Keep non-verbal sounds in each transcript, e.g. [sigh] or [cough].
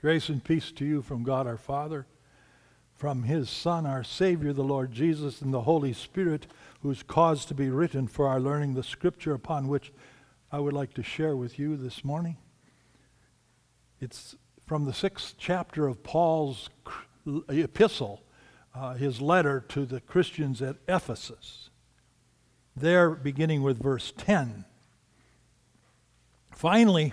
Grace and peace to you from God our Father, from his Son, our Savior, the Lord Jesus, and the Holy Spirit, whose cause to be written for our learning the scripture upon which I would like to share with you this morning. It's from the sixth chapter of Paul's epistle, uh, his letter to the Christians at Ephesus. There, beginning with verse 10. Finally,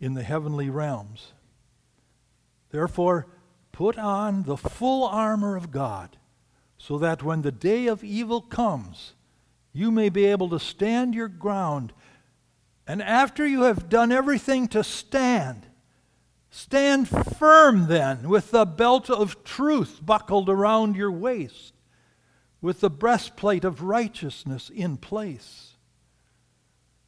in the heavenly realms. Therefore, put on the full armor of God, so that when the day of evil comes, you may be able to stand your ground. And after you have done everything to stand, stand firm then with the belt of truth buckled around your waist, with the breastplate of righteousness in place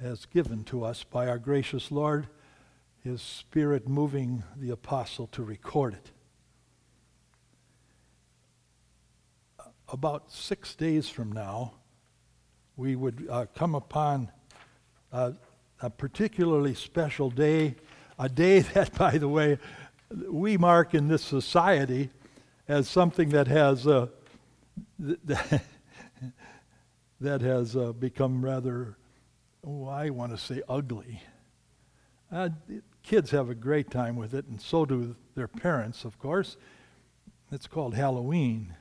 as given to us by our gracious Lord, His Spirit moving the apostle to record it. About six days from now, we would uh, come upon a particularly special day, a day [laughs] that, by the way, we mark in this society as something that has uh, [laughs] that has uh, become rather oh, I want to say ugly. Uh, kids have a great time with it, and so do their parents, of course. It's called Halloween.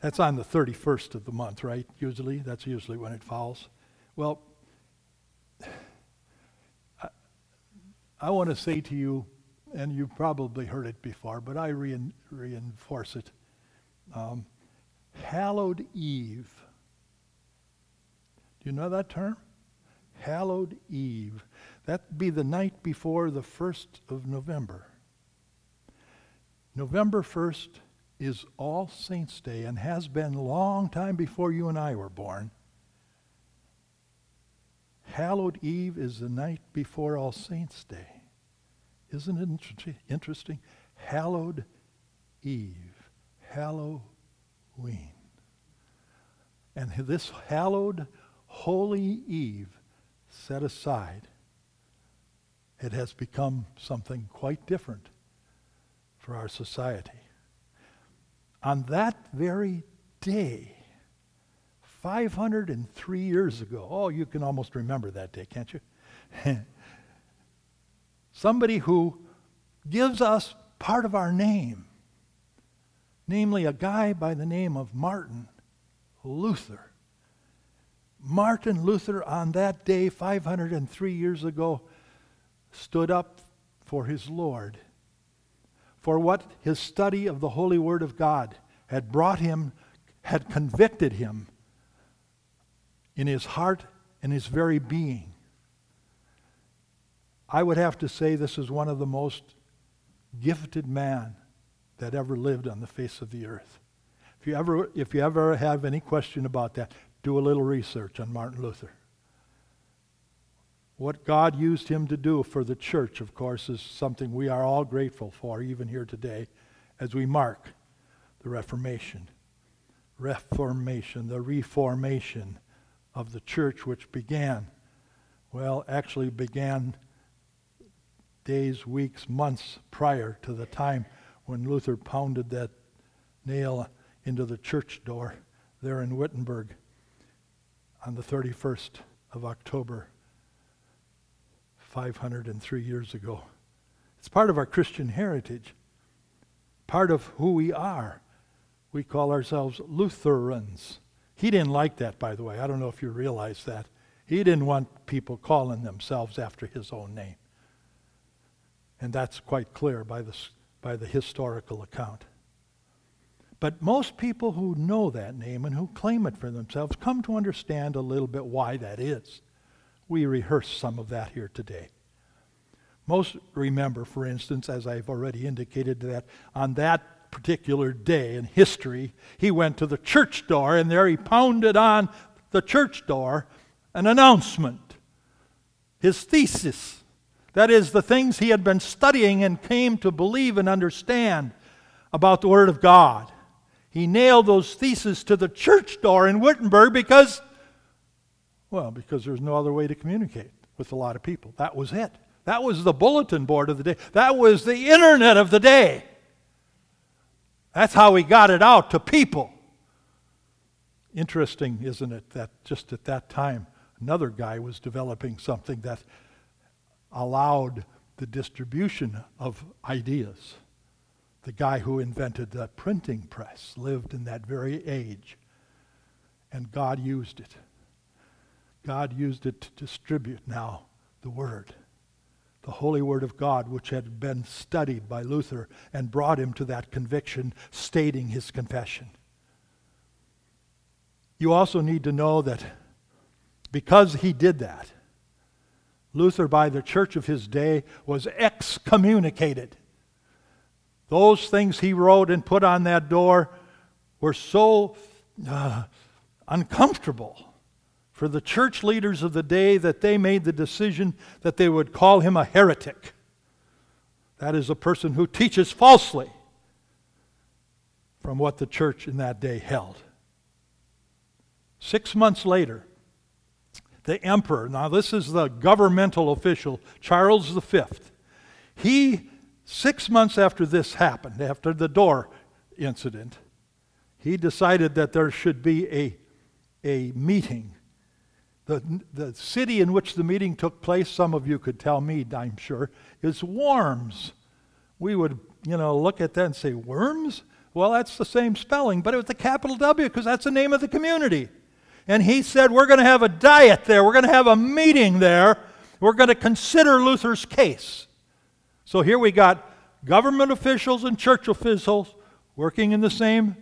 That's on the 31st of the month, right? Usually, that's usually when it falls. Well, I, I want to say to you, and you've probably heard it before, but I rein, reinforce it. Um, hallowed Eve. Do you know that term? Hallowed Eve. That'd be the night before the 1st of November. November 1st is All Saints' Day and has been long time before you and I were born. Hallowed Eve is the night before All Saints' Day. Isn't it interesting? Hallowed Eve. Halloween. And this hallowed, holy Eve set aside, it has become something quite different for our society. On that very day, 503 years ago, oh, you can almost remember that day, can't you? [laughs] Somebody who gives us part of our name, namely a guy by the name of Martin Luther. Martin Luther, on that day, 503 years ago, stood up for his Lord, for what his study of the Holy Word of God had brought him, had convicted him in his heart and his very being. I would have to say this is one of the most gifted man that ever lived on the face of the earth. If you ever, if you ever have any question about that, do a little research on Martin Luther. What God used him to do for the church, of course, is something we are all grateful for, even here today, as we mark the Reformation. Reformation, the reformation of the church, which began, well, actually began days, weeks, months prior to the time when Luther pounded that nail into the church door there in Wittenberg on the 31st of October, 503 years ago. It's part of our Christian heritage. part of who we are. We call ourselves Lutherans. He didn't like that, by the way. I don't know if you realize that. He didn't want people calling themselves after his own name. And that's quite clear by the, by the historical account. But most people who know that name and who claim it for themselves come to understand a little bit why that is. We rehearse some of that here today. Most remember, for instance, as I've already indicated, that on that particular day in history, he went to the church door and there he pounded on the church door an announcement, his thesis. That is, the things he had been studying and came to believe and understand about the Word of God. He nailed those theses to the church door in Wittenberg because, well, because there's no other way to communicate with a lot of people. That was it. That was the bulletin board of the day. That was the internet of the day. That's how he got it out to people. Interesting, isn't it, that just at that time, another guy was developing something that allowed the distribution of ideas. The guy who invented the printing press lived in that very age. And God used it. God used it to distribute now the Word, the Holy Word of God, which had been studied by Luther and brought him to that conviction, stating his confession. You also need to know that because he did that, Luther, by the church of his day, was excommunicated. Those things he wrote and put on that door were so uh, uncomfortable for the church leaders of the day that they made the decision that they would call him a heretic. That is a person who teaches falsely from what the church in that day held. Six months later, the emperor, now this is the governmental official, Charles V, he Six months after this happened, after the door incident, he decided that there should be a, a meeting. The, the city in which the meeting took place, some of you could tell me, I'm sure, is Worms. We would, you know, look at that and say, Worms? Well, that's the same spelling, but it was the capital W because that's the name of the community. And he said, We're going to have a diet there. We're going to have a meeting there. We're going to consider Luther's case. So here we got government officials and church officials working in the same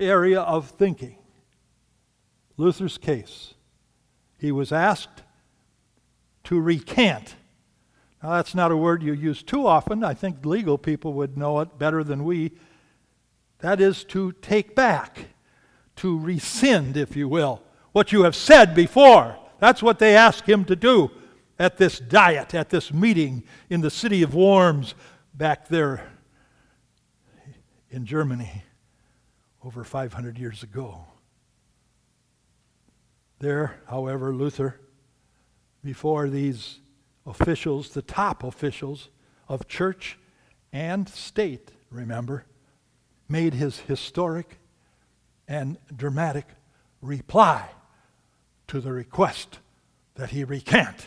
area of thinking. Luther's case. He was asked to recant. Now, that's not a word you use too often. I think legal people would know it better than we. That is to take back, to rescind, if you will, what you have said before. That's what they ask him to do at this diet, at this meeting in the city of Worms back there in Germany over 500 years ago. There, however, Luther, before these officials, the top officials of church and state, remember, made his historic and dramatic reply to the request that he recant.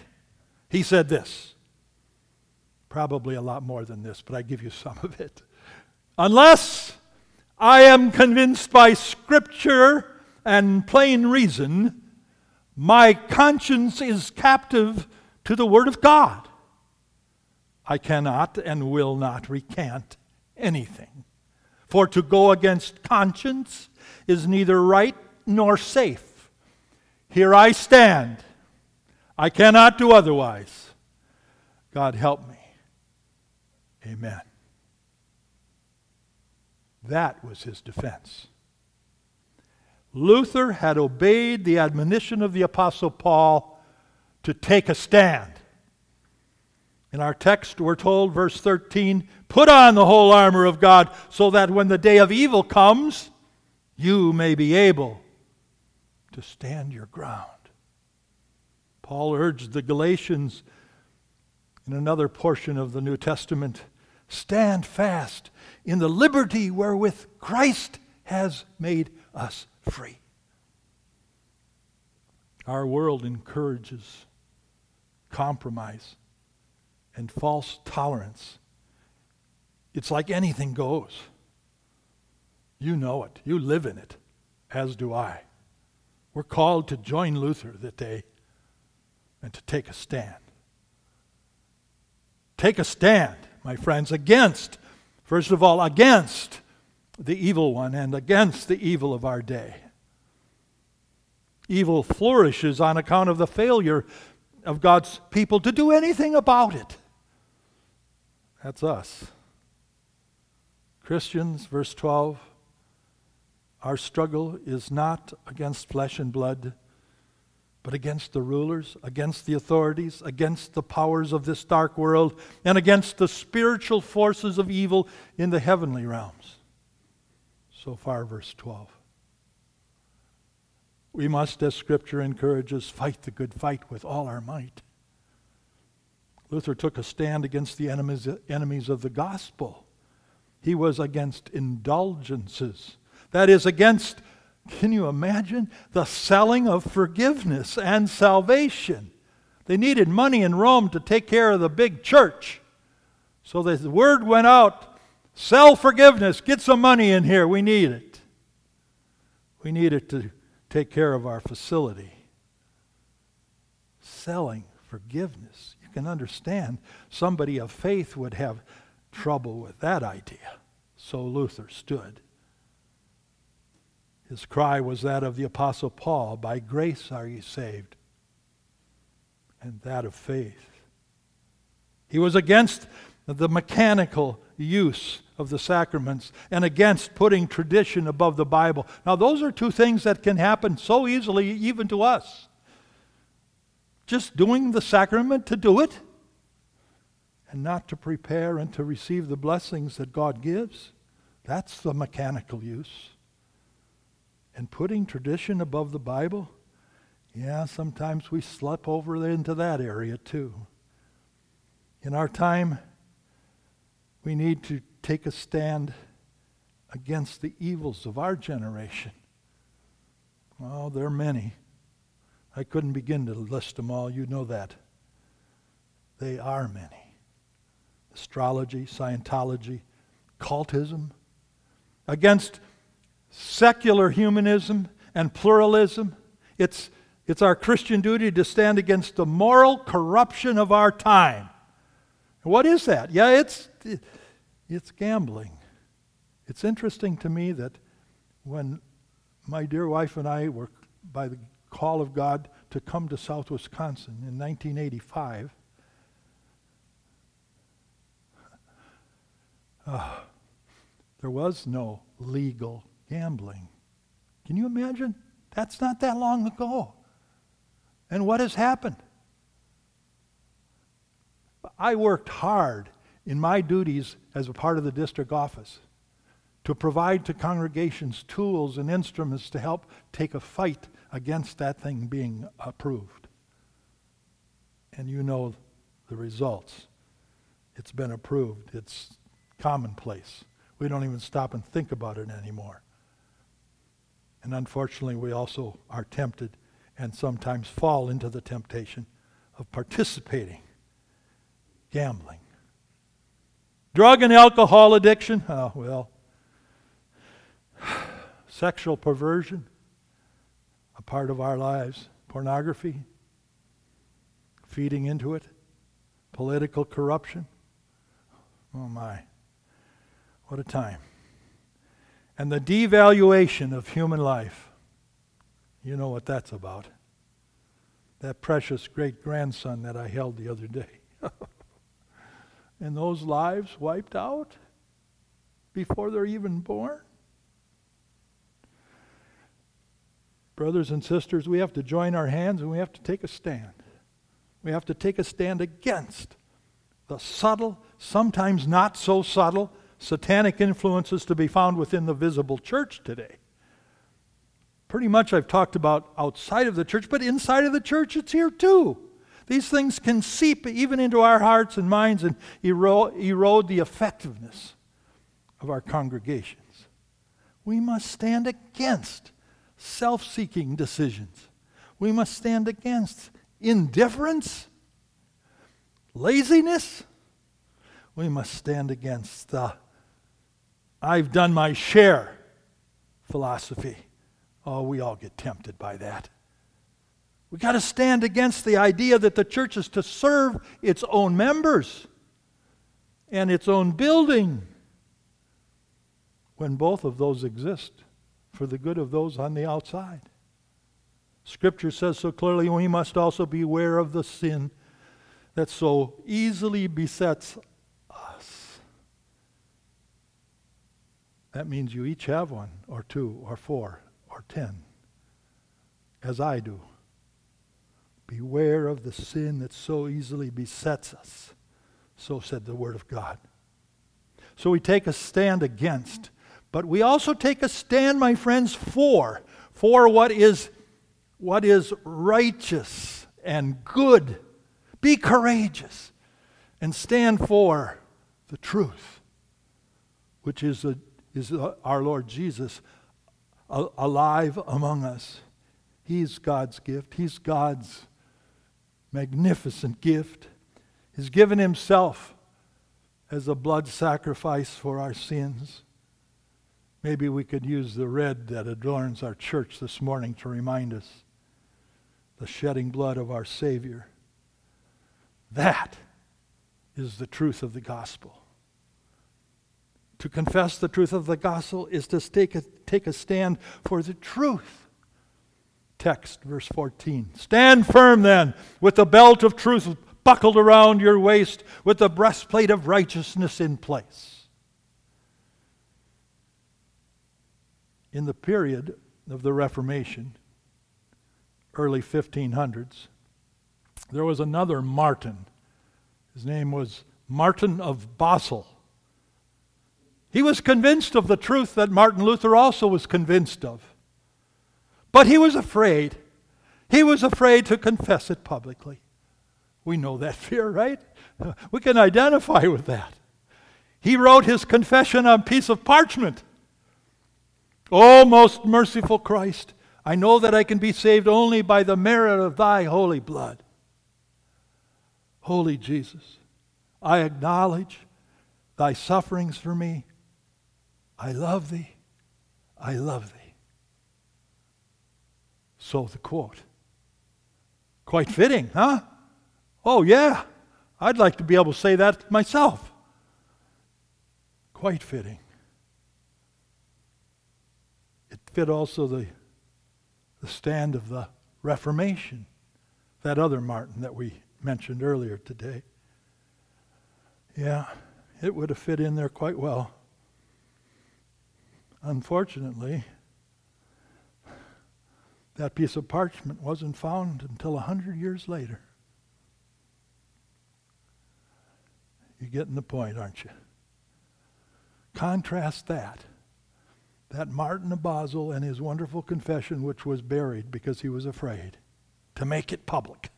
He said this. Probably a lot more than this, but I give you some of it. Unless I am convinced by Scripture and plain reason, my conscience is captive to the Word of God. I cannot and will not recant anything. For to go against conscience is neither right nor safe. Here I stand I cannot do otherwise. God help me. Amen. That was his defense. Luther had obeyed the admonition of the Apostle Paul to take a stand. In our text, we're told, verse 13, put on the whole armor of God so that when the day of evil comes, you may be able to stand your ground. Paul urged the Galatians in another portion of the New Testament stand fast in the liberty wherewith Christ has made us free. Our world encourages compromise and false tolerance It's like anything goes. You know it. You live in it, as do I. We're called to join Luther that day and to take a stand. Take a stand, my friends, against, first of all, against the evil one and against the evil of our day. Evil flourishes on account of the failure of God's people to do anything about it. That's us. Christians, verse 12, our struggle is not against flesh and blood, but against the rulers, against the authorities, against the powers of this dark world, and against the spiritual forces of evil in the heavenly realms. So far, verse 12. We must, as Scripture encourages, fight the good fight with all our might. Luther took a stand against the enemies, enemies of the gospel. He was against indulgences. That is, against, can you imagine, the selling of forgiveness and salvation. They needed money in Rome to take care of the big church. So the word went out sell forgiveness, get some money in here, we need it. We need it to take care of our facility. Selling forgiveness. You can understand somebody of faith would have trouble with that idea. So Luther stood. His cry was that of the Apostle Paul By grace are ye saved, and that of faith. He was against the mechanical use of the sacraments and against putting tradition above the Bible. Now, those are two things that can happen so easily, even to us. Just doing the sacrament to do it and not to prepare and to receive the blessings that God gives. That's the mechanical use. And putting tradition above the Bible, yeah, sometimes we slip over into that area too. In our time, we need to take a stand against the evils of our generation. Well, there are many. I couldn't begin to list them all. You know that. They are many. Astrology, Scientology, cultism, against secular humanism and pluralism. It's, it's our Christian duty to stand against the moral corruption of our time. What is that? Yeah, it's, it's gambling. It's interesting to me that when my dear wife and I were, by the call of God, to come to South Wisconsin in 1985, uh, there was no legal gambling. Can you imagine? That's not that long ago. And what has happened? I worked hard in my duties as a part of the district office to provide to congregations tools and instruments to help take a fight against that thing being approved. And you know the results. It's been approved, it's commonplace. We don't even stop and think about it anymore. And unfortunately, we also are tempted and sometimes fall into the temptation of participating, gambling. Drug and alcohol addiction, oh, well. [sighs] Sexual perversion, a part of our lives. Pornography, feeding into it. Political corruption. Oh, my. What a time. And the devaluation of human life. You know what that's about. That precious great grandson that I held the other day. [laughs] and those lives wiped out before they're even born? Brothers and sisters, we have to join our hands and we have to take a stand. We have to take a stand against the subtle, sometimes not so subtle, satanic influences to be found within the visible church today. Pretty much I've talked about outside of the church, but inside of the church it's here too. These things can seep even into our hearts and minds and erode, the effectiveness of our congregations. We must stand against self seeking decisions. We must stand against indifference, laziness. We must stand against the I've done my share philosophy. Oh, we all get tempted by that. We've got to stand against the idea that the church is to serve its own members and its own building when both of those exist for the good of those on the outside. Scripture says so clearly we must also beware of the sin that so easily besets us. That means you each have one, or two, or four, or ten, as I do. Beware of the sin that so easily besets us. So said the Word of God. So we take a stand against, but we also take a stand, my friends, for, for what is, what is righteous and good. Be courageous and stand for the truth, which is, a, is our Lord Jesus alive among us. He's God's gift. He's God's magnificent gift. He's given himself as a blood sacrifice for our sins. Maybe we could use the red that adorns our church this morning to remind us the shedding blood of our Savior. That is the truth of the gospel. To confess the truth of the gospel is to take a, take a stand for the truth text, verse 14. Stand firm then, with the belt of truth buckled around your waist, with the breastplate of righteousness in place. In the period of the Reformation, early 1500s, there was another Martin. His name was Martin of Basel. He was convinced of the truth that Martin Luther also was convinced of. But he was afraid. He was afraid to confess it publicly. We know that [laughs] fear, right? We can identify with that. He wrote his confession on a piece of parchment. O most merciful Christ, I know that I can be saved only by the merit of thy holy blood. Holy Jesus, I acknowledge thy sufferings for me. I love thee. I love thee. So the quote. Quite fitting, huh? Oh, yeah. I'd like to be able to say that myself. Quite fitting. It fit also the, the stand of the Reformation, that other Martin that we mentioned earlier today. Yeah, it would have fit in there quite well. Unfortunately, that piece of parchment wasn't found until a hundred years later. You're getting the point, aren't you? Contrast that. That Martin of Basel and his wonderful confession, which was buried because he was afraid to make it public.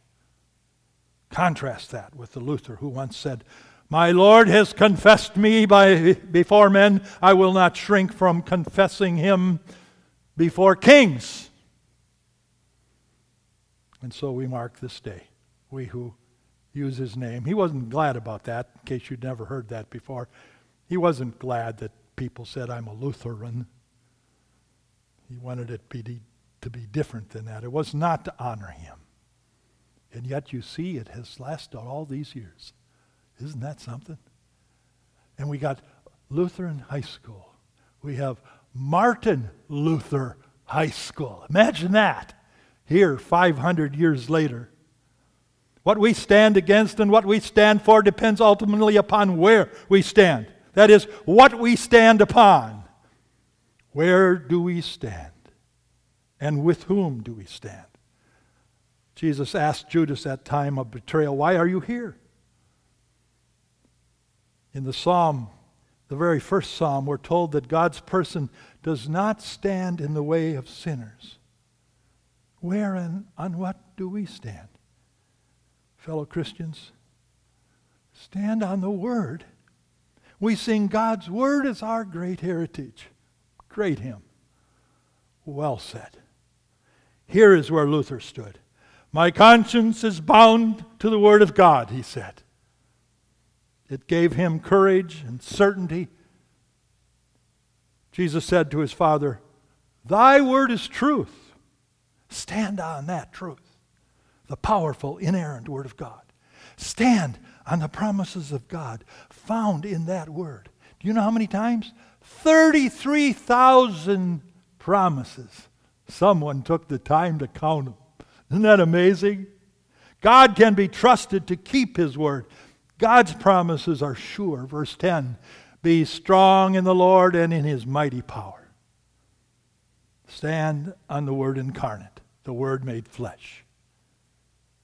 Contrast that with the Luther who once said, My Lord has confessed me by, before men. I will not shrink from confessing him before kings. And so we mark this day, we who use his name. He wasn't glad about that, in case you'd never heard that before. He wasn't glad that people said, I'm a Lutheran. He wanted it be, to be different than that. It was not to honor him. And yet you see it has lasted all these years. Isn't that something? And we got Lutheran High School. We have Martin Luther High School. Imagine that here 500 years later. What we stand against and what we stand for depends ultimately upon where we stand. That is, what we stand upon. Where do we stand? And with whom do we stand? Jesus asked Judas at time of betrayal, Why are you here? In the psalm, the very first psalm, we're told that God's person does not stand in the way of sinners where and on what do we stand? Fellow Christians, stand on the Word. We sing God's Word as our great heritage. Great hymn. Well said. Here is where Luther stood. My conscience is bound to the Word of God, he said. It gave him courage and certainty Jesus said to his Father, Thy word is truth. Stand on that truth, the powerful, inerrant word of God. Stand on the promises of God found in that word. Do you know how many times? 33,000 promises. Someone took the time to count them. Isn't that amazing? God can be trusted to keep his word. God's promises are sure. Verse 10 Be strong in the Lord and in his mighty power. Stand on the word incarnate, the word made flesh.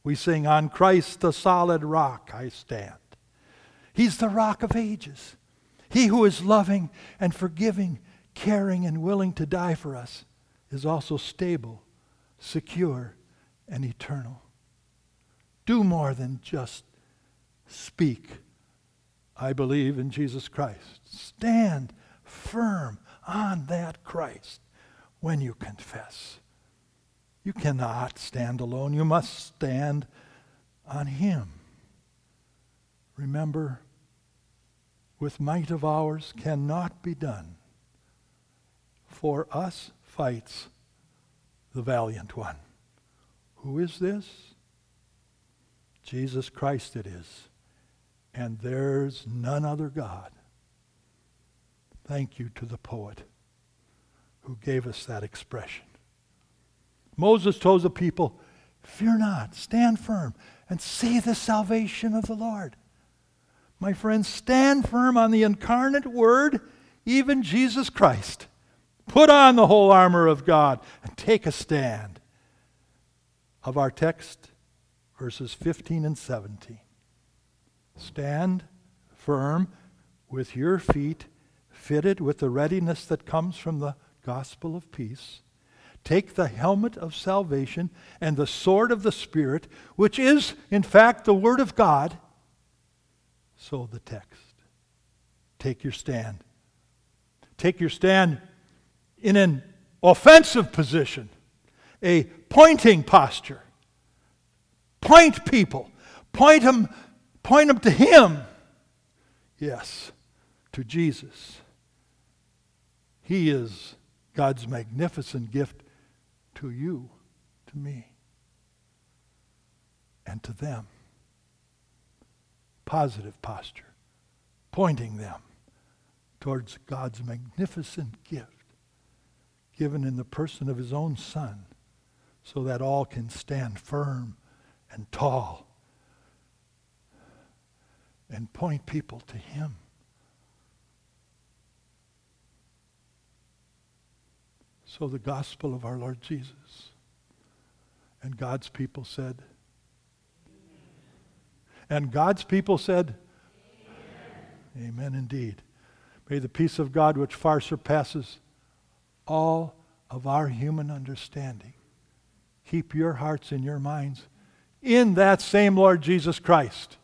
We sing, On Christ the solid rock I stand. He's the rock of ages. He who is loving and forgiving, caring and willing to die for us is also stable, secure, and eternal. Do more than just speak. I believe in Jesus Christ. Stand firm on that Christ when you confess. You cannot stand alone. You must stand on Him. Remember, with might of ours cannot be done. For us fights the valiant one. Who is this? Jesus Christ it is. And there's none other God. Thank you to the poet who gave us that expression. Moses told the people, Fear not, stand firm, and see the salvation of the Lord. My friends, stand firm on the incarnate Word, even Jesus Christ. Put on the whole armor of God and take a stand. Of our text, verses 15 and 17. Stand firm with your feet fitted with the readiness that comes from the gospel of peace. Take the helmet of salvation and the sword of the Spirit, which is, in fact, the Word of God. So the text. Take your stand. Take your stand in an offensive position, a pointing posture. Point people. Point them, point them to Him. Yes, to Jesus. He is God's magnificent gift to you, to me, and to them. Positive posture, pointing them towards God's magnificent gift given in the person of his own Son so that all can stand firm and tall and point people to him. So the gospel of our Lord Jesus. And God's people said, and God's people said, Amen. Amen indeed. May the peace of God, which far surpasses all of our human understanding. Keep your hearts and your minds in that same Lord Jesus Christ.